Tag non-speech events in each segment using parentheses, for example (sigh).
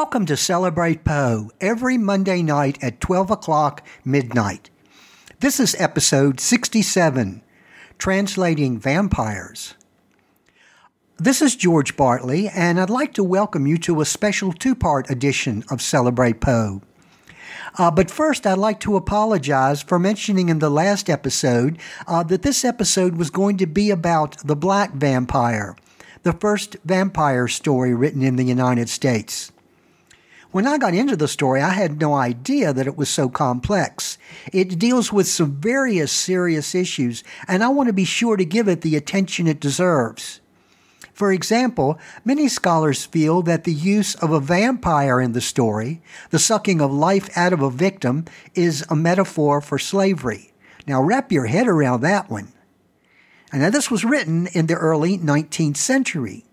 Welcome to Celebrate Poe every Monday night at 12 o'clock midnight. This is episode 67 Translating Vampires. This is George Bartley, and I'd like to welcome you to a special two part edition of Celebrate Poe. Uh, but first, I'd like to apologize for mentioning in the last episode uh, that this episode was going to be about the Black Vampire, the first vampire story written in the United States. When I got into the story, I had no idea that it was so complex. It deals with some various serious issues, and I want to be sure to give it the attention it deserves. For example, many scholars feel that the use of a vampire in the story, the sucking of life out of a victim, is a metaphor for slavery. Now, wrap your head around that one. And now, this was written in the early 19th century.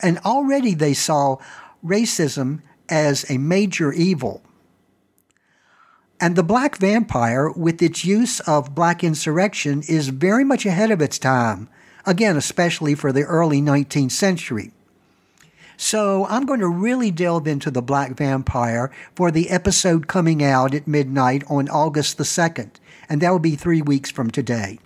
And already they saw racism as a major evil. And the black vampire, with its use of black insurrection, is very much ahead of its time, again, especially for the early 19th century. So I'm going to really delve into the black vampire for the episode coming out at midnight on August the 2nd, and that will be three weeks from today.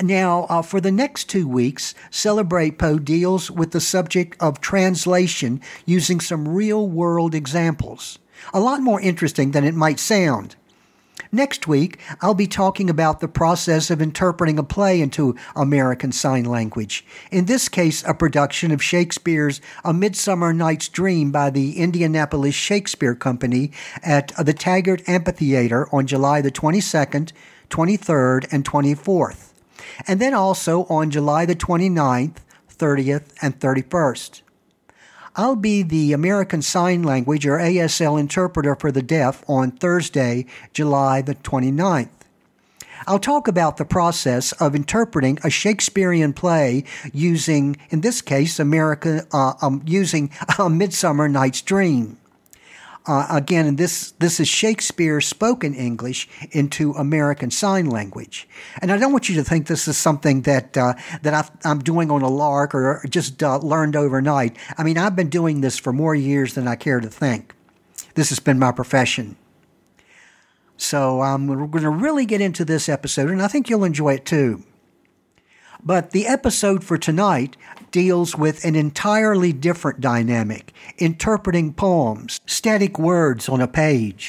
Now, uh, for the next two weeks, Celebrate Poe deals with the subject of translation using some real world examples. A lot more interesting than it might sound. Next week, I'll be talking about the process of interpreting a play into American Sign Language. In this case, a production of Shakespeare's A Midsummer Night's Dream by the Indianapolis Shakespeare Company at the Taggart Amphitheater on July the 22nd, 23rd, and 24th and then also on July the 29th, 30th, and 31st. I'll be the American Sign Language or ASL interpreter for the deaf on Thursday, July the 29th. I'll talk about the process of interpreting a Shakespearean play using, in this case, America, uh, um, using (laughs) A Midsummer Night's Dream. Uh, again, this this is Shakespeare spoken English into American Sign Language, and I don't want you to think this is something that uh, that i am doing on a lark or just uh, learned overnight. I mean, I've been doing this for more years than I care to think. This has been my profession. So we're going to really get into this episode, and I think you'll enjoy it too. But the episode for tonight deals with an entirely different dynamic, interpreting poems, static words on a page.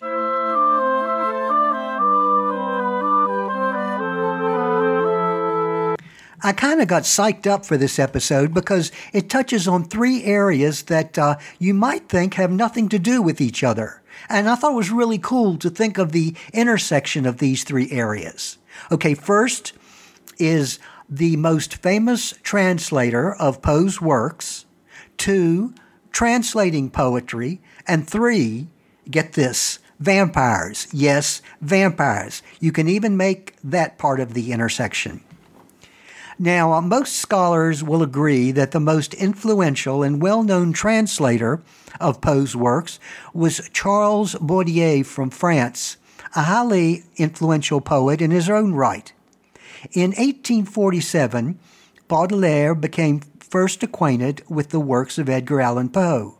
I kind of got psyched up for this episode because it touches on three areas that uh, you might think have nothing to do with each other. And I thought it was really cool to think of the intersection of these three areas. Okay, first is the most famous translator of Poe's works, two, translating poetry, and three, get this, vampires. Yes, vampires. You can even make that part of the intersection. Now, uh, most scholars will agree that the most influential and well known translator of Poe's works was Charles Baudelaire from France, a highly influential poet in his own right. In 1847, Baudelaire became first acquainted with the works of Edgar Allan Poe.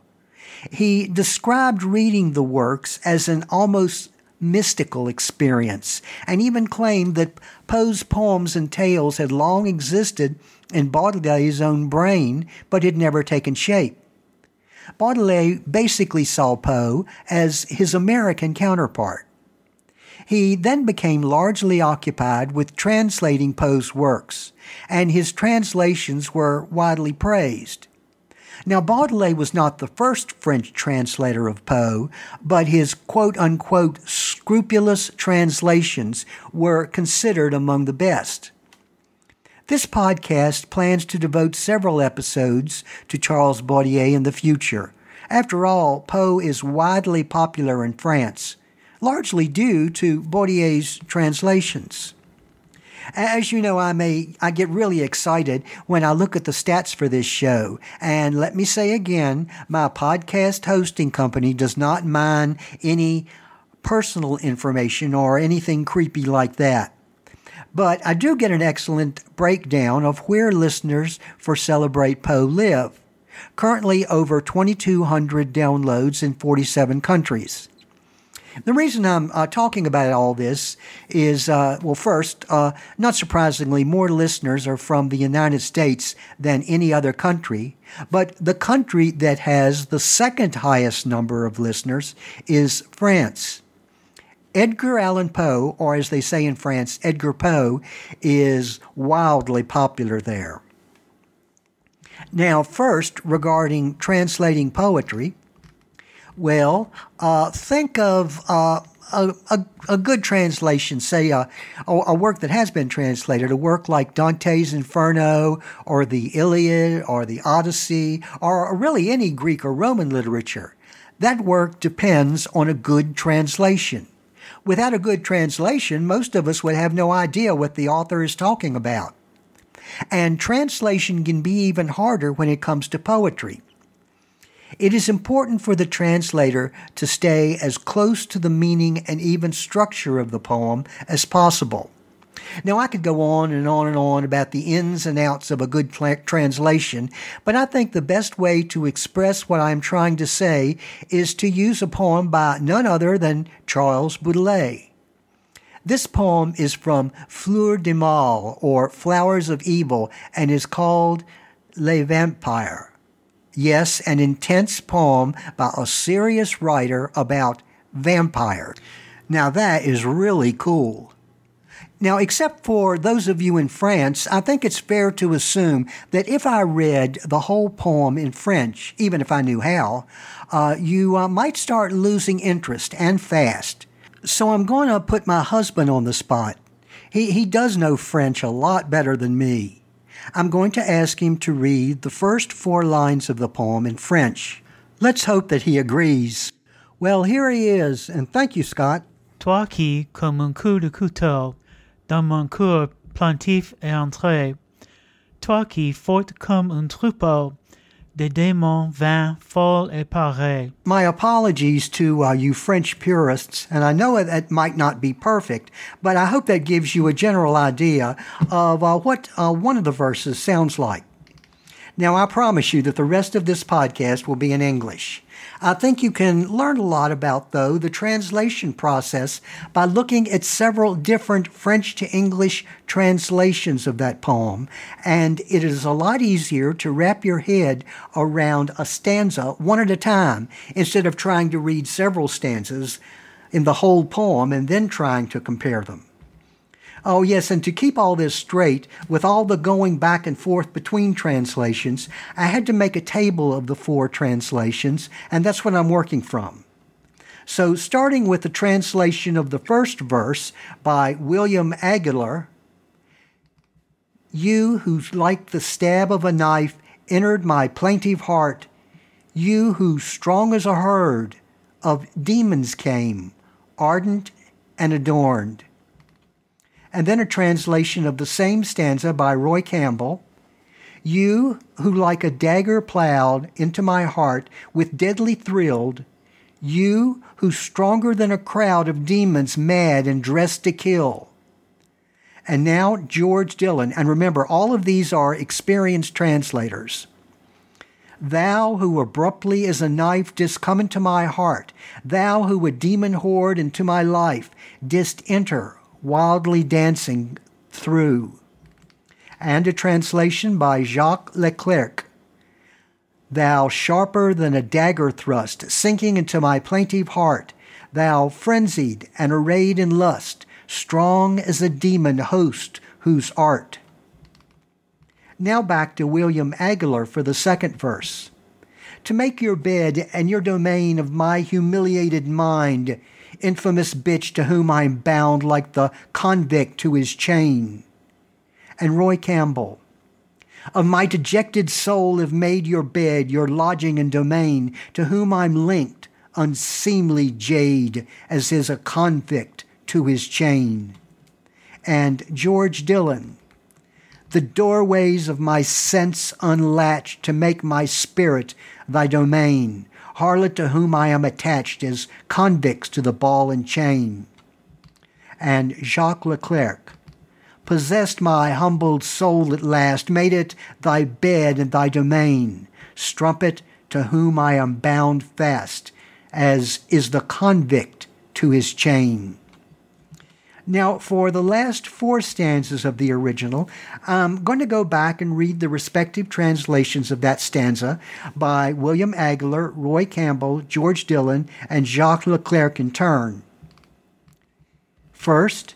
He described reading the works as an almost mystical experience and even claimed that Poe's poems and tales had long existed in Baudelaire's own brain but had never taken shape. Baudelaire basically saw Poe as his American counterpart. He then became largely occupied with translating Poe's works, and his translations were widely praised. Now, Baudelaire was not the first French translator of Poe, but his quote unquote scrupulous translations were considered among the best. This podcast plans to devote several episodes to Charles Baudelaire in the future. After all, Poe is widely popular in France, largely due to Baudelaire's translations. As you know, I may I get really excited when I look at the stats for this show. And let me say again, my podcast hosting company does not mind any personal information or anything creepy like that. But I do get an excellent breakdown of where listeners for Celebrate Poe live. Currently over 2,200 downloads in 47 countries. The reason I'm uh, talking about all this is, uh, well, first, uh, not surprisingly, more listeners are from the United States than any other country. But the country that has the second highest number of listeners is France. Edgar Allan Poe, or as they say in France, Edgar Poe, is wildly popular there. Now, first, regarding translating poetry, well, uh, think of uh, a, a, a, good translation, say a, a, work that has been translated, a work like Dante's Inferno or the Iliad or the Odyssey or really any Greek or Roman literature. That work depends on a good translation. Without a good translation, most of us would have no idea what the author is talking about. And translation can be even harder when it comes to poetry. It is important for the translator to stay as close to the meaning and even structure of the poem as possible. Now, I could go on and on and on about the ins and outs of a good translation, but I think the best way to express what I'm trying to say is to use a poem by none other than Charles Baudelaire. This poem is from Fleur de Mal, or Flowers of Evil, and is called Les Vampires. Yes, an intense poem by a serious writer about vampires. Now that is really cool. Now, except for those of you in France, I think it's fair to assume that if I read the whole poem in French, even if I knew how, uh, you uh, might start losing interest and fast. So I'm going to put my husband on the spot. He, he does know French a lot better than me. I'm going to ask him to read the first four lines of the poem in French. Let's hope that he agrees. Well, here he is, and thank you, Scott. Toi qui, comme un coup de couteau, dans mon cœur plantif et entré, toi qui, forte comme un troupeau, des démons folles et. My apologies to uh, you French purists, and I know that might not be perfect, but I hope that gives you a general idea of uh, what uh, one of the verses sounds like. Now, I promise you that the rest of this podcast will be in English. I think you can learn a lot about, though, the translation process by looking at several different French to English translations of that poem. And it is a lot easier to wrap your head around a stanza one at a time instead of trying to read several stanzas in the whole poem and then trying to compare them. Oh, yes, and to keep all this straight, with all the going back and forth between translations, I had to make a table of the four translations, and that's what I'm working from. So, starting with the translation of the first verse by William Aggeler You who, like the stab of a knife, entered my plaintive heart, you who, strong as a herd of demons came, ardent and adorned and then a translation of the same stanza by Roy Campbell. You who like a dagger plowed into my heart with deadly thrilled, you who stronger than a crowd of demons mad and dressed to kill. And now George Dillon, and remember, all of these are experienced translators. Thou who abruptly as a knife didst come into my heart, thou who a demon horde into my life didst enter, wildly dancing through, and a translation by Jacques LeClercq. Thou sharper than a dagger thrust, sinking into my plaintive heart, thou frenzied and arrayed in lust, strong as a demon host whose art. Now back to William Aggeler for the second verse. To make your bed and your domain of my humiliated mind, infamous bitch to whom I'm bound like the convict to his chain. And Roy Campbell, of my dejected soul have made your bed, your lodging and domain, to whom I'm linked, unseemly jade, as is a convict to his chain. And George Dillon, the doorways of my sense unlatched to make my spirit thy domain, harlot to whom I am attached as convicts to the ball and chain. And Jacques LeClercq, possessed my humbled soul at last, made it thy bed and thy domain, strumpet to whom I am bound fast, as is the convict to his chain. Now, for the last four stanzas of the original, I'm going to go back and read the respective translations of that stanza by William Aggeler, Roy Campbell, George Dillon, and Jacques LeClercq in turn. First,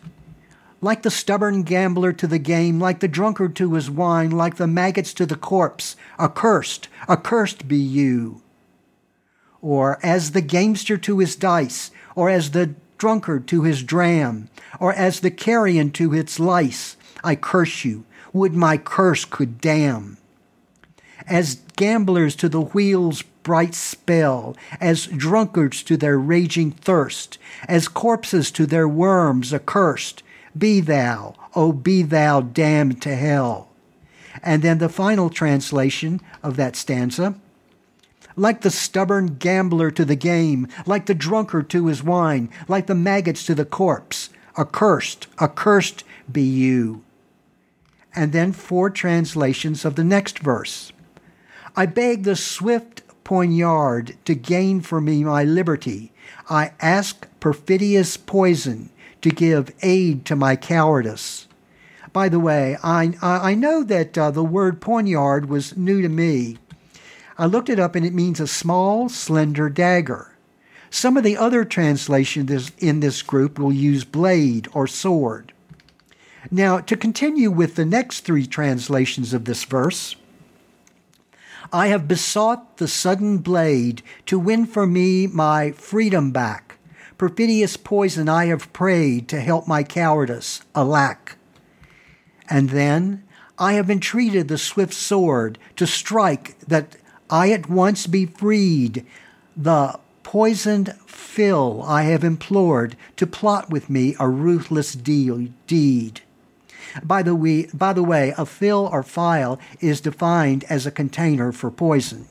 like the stubborn gambler to the game, like the drunkard to his wine, like the maggots to the corpse, accursed, accursed be you. Or as the gamester to his dice, or as the drunkard to his dram, or as the carrion to its lice, I curse you. Would my curse could damn. As gamblers to the wheel's bright spell, as drunkards to their raging thirst, as corpses to their worms accursed, be thou, O be thou damned to hell. And then the final translation of that stanza like the stubborn gambler to the game, like the drunkard to his wine, like the maggots to the corpse. Accursed, accursed be you. And then four translations of the next verse. I beg the swift poignard to gain for me my liberty. I ask perfidious poison to give aid to my cowardice. By the way, I, I know that uh, the word poignard was new to me. I looked it up and it means a small, slender dagger. Some of the other translations in this group will use blade or sword. Now, to continue with the next three translations of this verse, I have besought the sudden blade to win for me my freedom back. Perfidious poison I have prayed to help my cowardice, alack. And then I have entreated the swift sword to strike that I at once be freed. The poisoned fill I have implored to plot with me a ruthless deal, deed. By the, way, by the way, a fill or phial is defined as a container for poison.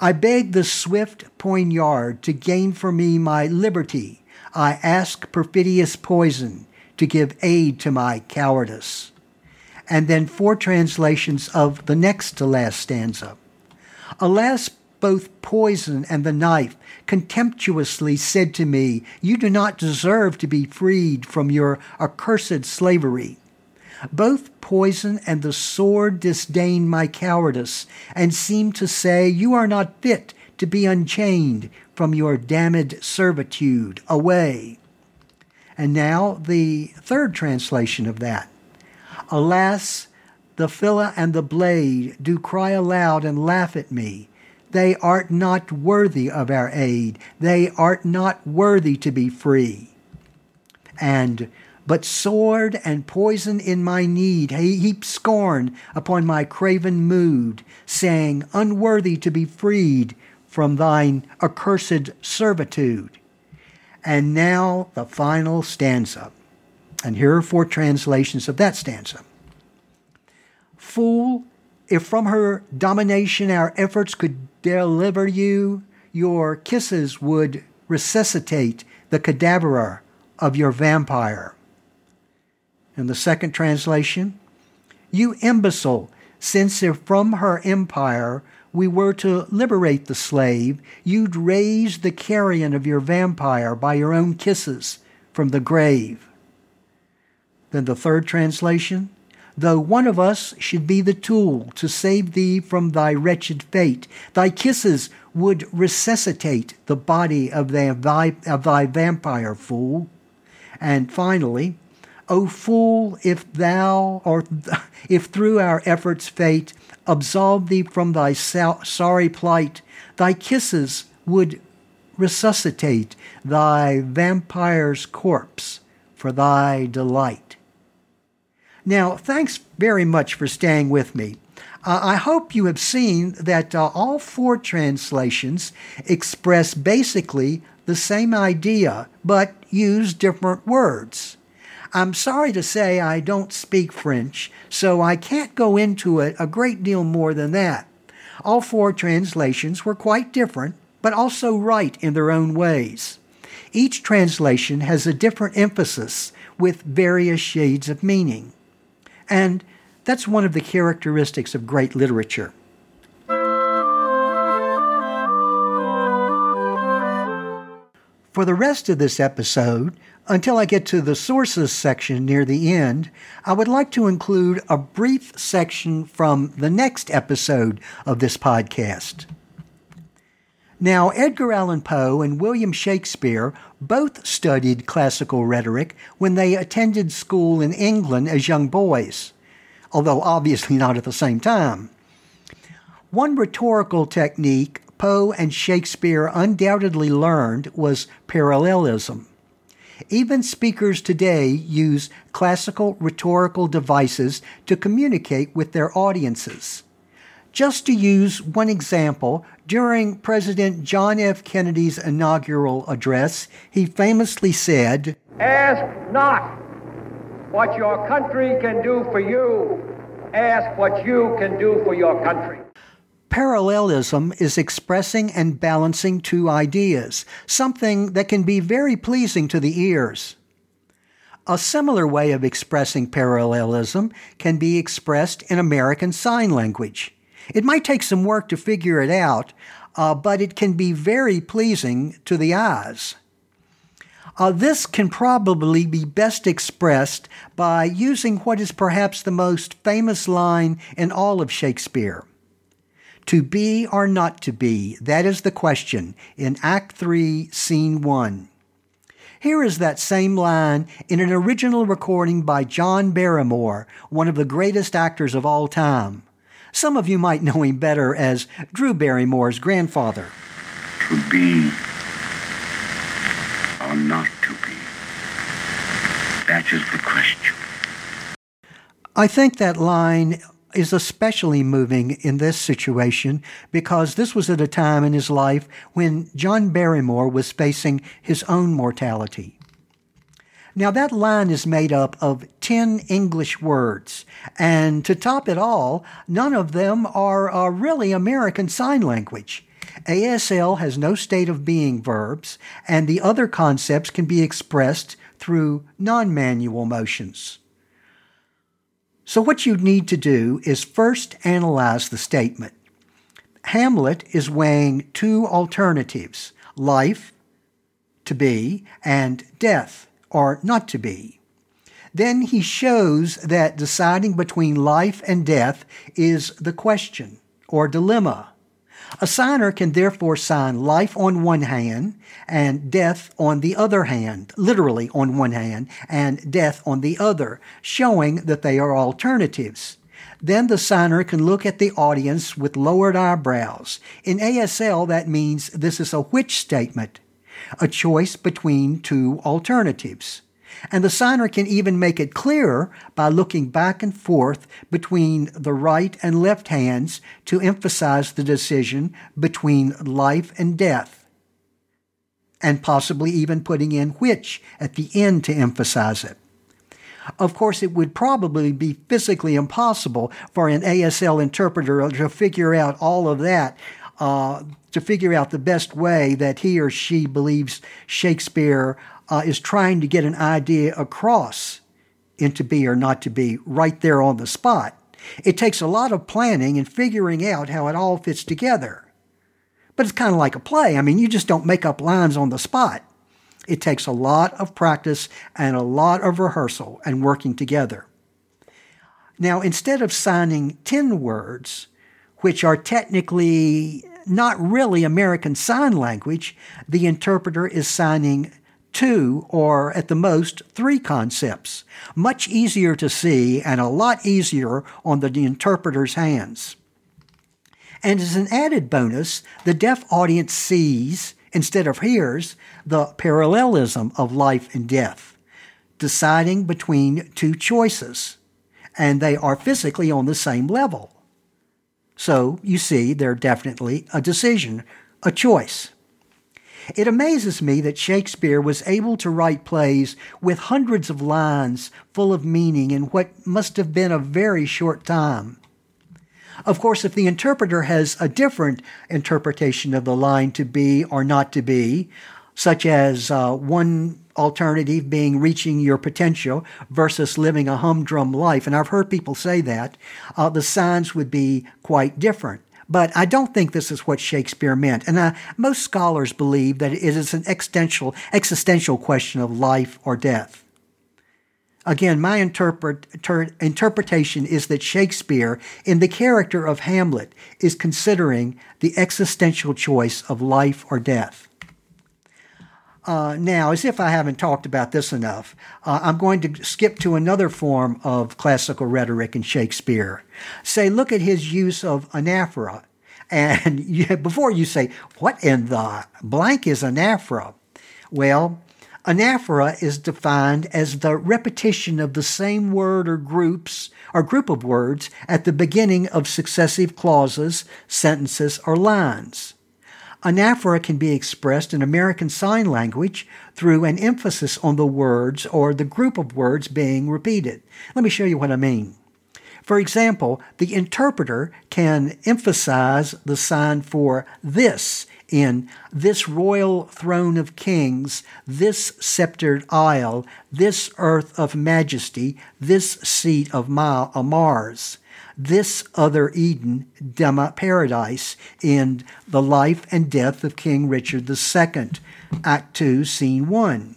I beg the swift poignard to gain for me my liberty. I ask perfidious poison to give aid to my cowardice and then four translations of the next to last stanza. Alas, both poison and the knife contemptuously said to me, You do not deserve to be freed from your accursed slavery. Both poison and the sword disdain my cowardice, and seem to say, You are not fit to be unchained from your damned servitude. Away. And now the third translation of that. Alas, the filla and the blade do cry aloud and laugh at me. They art not worthy of our aid. They art not worthy to be free. And but sword and poison in my need heap scorn upon my craven mood, saying, Unworthy to be freed from thine accursed servitude. And now the final stanza. And here are four translations of that stanza. Fool, if from her domination our efforts could deliver you, your kisses would resuscitate the cadaver of your vampire. And the second translation, you imbecile, since if from her empire we were to liberate the slave, you'd raise the carrion of your vampire by your own kisses from the grave. Then the third translation though one of us should be the tool to save thee from thy wretched fate. Thy kisses would resuscitate the body of thy, of thy vampire fool. And finally, O fool, if thou, or (laughs) if through our efforts fate absolve thee from thy sorry plight, thy kisses would resuscitate thy vampire's corpse for thy delight. Now, thanks very much for staying with me. Uh, I hope you have seen that uh, all four translations express basically the same idea, but use different words. I'm sorry to say I don't speak French, so I can't go into it a great deal more than that. All four translations were quite different, but also right in their own ways. Each translation has a different emphasis with various shades of meaning. And that's one of the characteristics of great literature. For the rest of this episode, until I get to the sources section near the end, I would like to include a brief section from the next episode of this podcast. Now, Edgar Allan Poe and William Shakespeare both studied classical rhetoric when they attended school in England as young boys, although obviously not at the same time. One rhetorical technique Poe and Shakespeare undoubtedly learned was parallelism. Even speakers today use classical rhetorical devices to communicate with their audiences. Just to use one example, during President John F. Kennedy's inaugural address, he famously said, Ask not what your country can do for you, ask what you can do for your country. Parallelism is expressing and balancing two ideas, something that can be very pleasing to the ears. A similar way of expressing parallelism can be expressed in American Sign Language. It might take some work to figure it out, uh, but it can be very pleasing to the eyes. Uh, this can probably be best expressed by using what is perhaps the most famous line in all of Shakespeare. To be or not to be, that is the question in Act 3, Scene 1. Here is that same line in an original recording by John Barrymore, one of the greatest actors of all time. Some of you might know him better as Drew Barrymore's grandfather. To be or not to be? That is the question. I think that line is especially moving in this situation because this was at a time in his life when John Barrymore was facing his own mortality. Now, that line is made up of 10 English words, and to top it all, none of them are uh, really American Sign Language. ASL has no state of being verbs, and the other concepts can be expressed through non manual motions. So, what you need to do is first analyze the statement. Hamlet is weighing two alternatives life, to be, and death, or not to be. Then he shows that deciding between life and death is the question or dilemma. A signer can therefore sign life on one hand and death on the other hand, literally on one hand, and death on the other, showing that they are alternatives. Then the signer can look at the audience with lowered eyebrows. In ASL, that means this is a which statement, a choice between two alternatives. And the signer can even make it clearer by looking back and forth between the right and left hands to emphasize the decision between life and death. And possibly even putting in which at the end to emphasize it. Of course, it would probably be physically impossible for an ASL interpreter to figure out all of that, uh, to figure out the best way that he or she believes Shakespeare uh, is trying to get an idea across into be or not to be right there on the spot. It takes a lot of planning and figuring out how it all fits together. But it's kind of like a play. I mean, you just don't make up lines on the spot. It takes a lot of practice and a lot of rehearsal and working together. Now, instead of signing 10 words, which are technically not really American Sign Language, the interpreter is signing two or at the most three concepts, much easier to see and a lot easier on the interpreter's hands. And as an added bonus, the deaf audience sees, instead of hears, the parallelism of life and death, deciding between two choices, and they are physically on the same level. So you see, they're definitely a decision, a choice. It amazes me that Shakespeare was able to write plays with hundreds of lines full of meaning in what must have been a very short time. Of course, if the interpreter has a different interpretation of the line to be or not to be, such as uh, one alternative being reaching your potential versus living a humdrum life, and I've heard people say that, uh, the signs would be quite different. But I don't think this is what Shakespeare meant. And uh, most scholars believe that it is an existential, existential question of life or death. Again, my interpret, ter, interpretation is that Shakespeare, in the character of Hamlet, is considering the existential choice of life or death. Uh, now, as if I haven't talked about this enough, uh, I'm going to skip to another form of classical rhetoric in Shakespeare. Say, look at his use of anaphora. And (laughs) you, before you say, what in the blank is anaphora? Well, anaphora is defined as the repetition of the same word or groups or group of words at the beginning of successive clauses, sentences, or lines. Anaphora can be expressed in American Sign Language through an emphasis on the words or the group of words being repeated. Let me show you what I mean. For example, the interpreter can emphasize the sign for this in this royal throne of kings, this sceptered isle, this earth of majesty, this seat of Mars this other Eden, Dema Paradise, in the life and death of King Richard II, Act 2, Scene 1.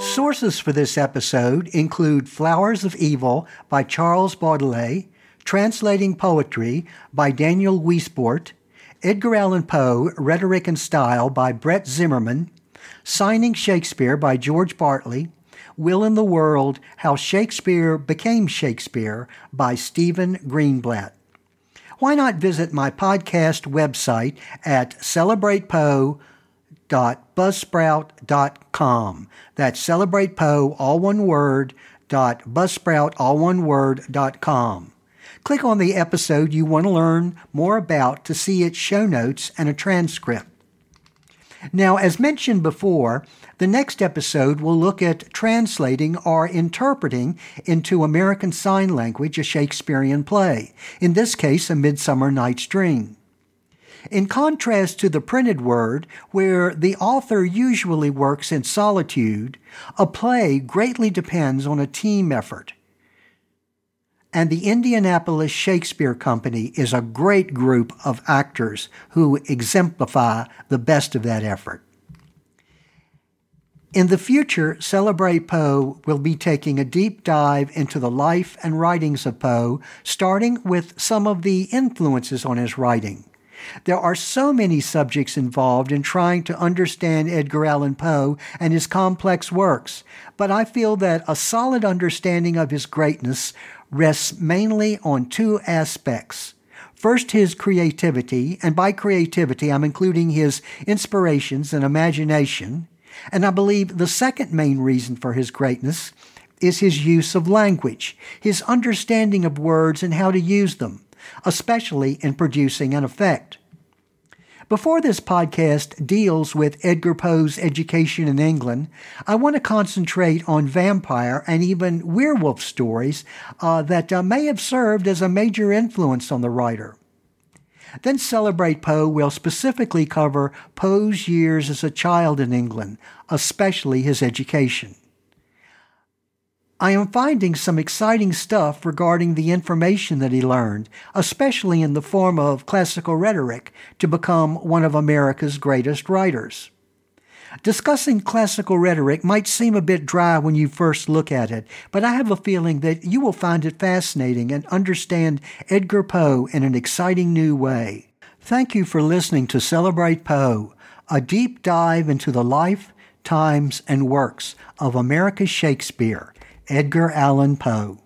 Sources for this episode include Flowers of Evil by Charles Baudelaire, Translating Poetry by Daniel Weissbort, Edgar Allan Poe, Rhetoric and Style by Brett Zimmerman, Signing Shakespeare by George Bartley, Will in the World How Shakespeare Became Shakespeare by Stephen Greenblatt. Why not visit my podcast website at celebratepoe.buzzsprout.com. That's celebrate Poe, all one word, dot buzzsprout, all one word, dot com. Click on the episode you want to learn more about to see its show notes and a transcript. Now, as mentioned before, the next episode will look at translating or interpreting into American Sign Language a Shakespearean play, in this case, A Midsummer Night's Dream. In contrast to the printed word, where the author usually works in solitude, a play greatly depends on a team effort. And the Indianapolis Shakespeare Company is a great group of actors who exemplify the best of that effort. In the future, Celebrate Poe will be taking a deep dive into the life and writings of Poe, starting with some of the influences on his writing. There are so many subjects involved in trying to understand Edgar Allan Poe and his complex works, but I feel that a solid understanding of his greatness rests mainly on two aspects. First, his creativity, and by creativity, I'm including his inspirations and imagination. And I believe the second main reason for his greatness is his use of language, his understanding of words and how to use them, especially in producing an effect. Before this podcast deals with Edgar Poe's education in England, I want to concentrate on vampire and even werewolf stories uh, that uh, may have served as a major influence on the writer. Then Celebrate Poe will specifically cover Poe's years as a child in England, especially his education. I am finding some exciting stuff regarding the information that he learned, especially in the form of classical rhetoric, to become one of America's greatest writers. Discussing classical rhetoric might seem a bit dry when you first look at it, but I have a feeling that you will find it fascinating and understand Edgar Poe in an exciting new way. Thank you for listening to Celebrate Poe, a deep dive into the life, times, and works of America's Shakespeare, Edgar Allan Poe.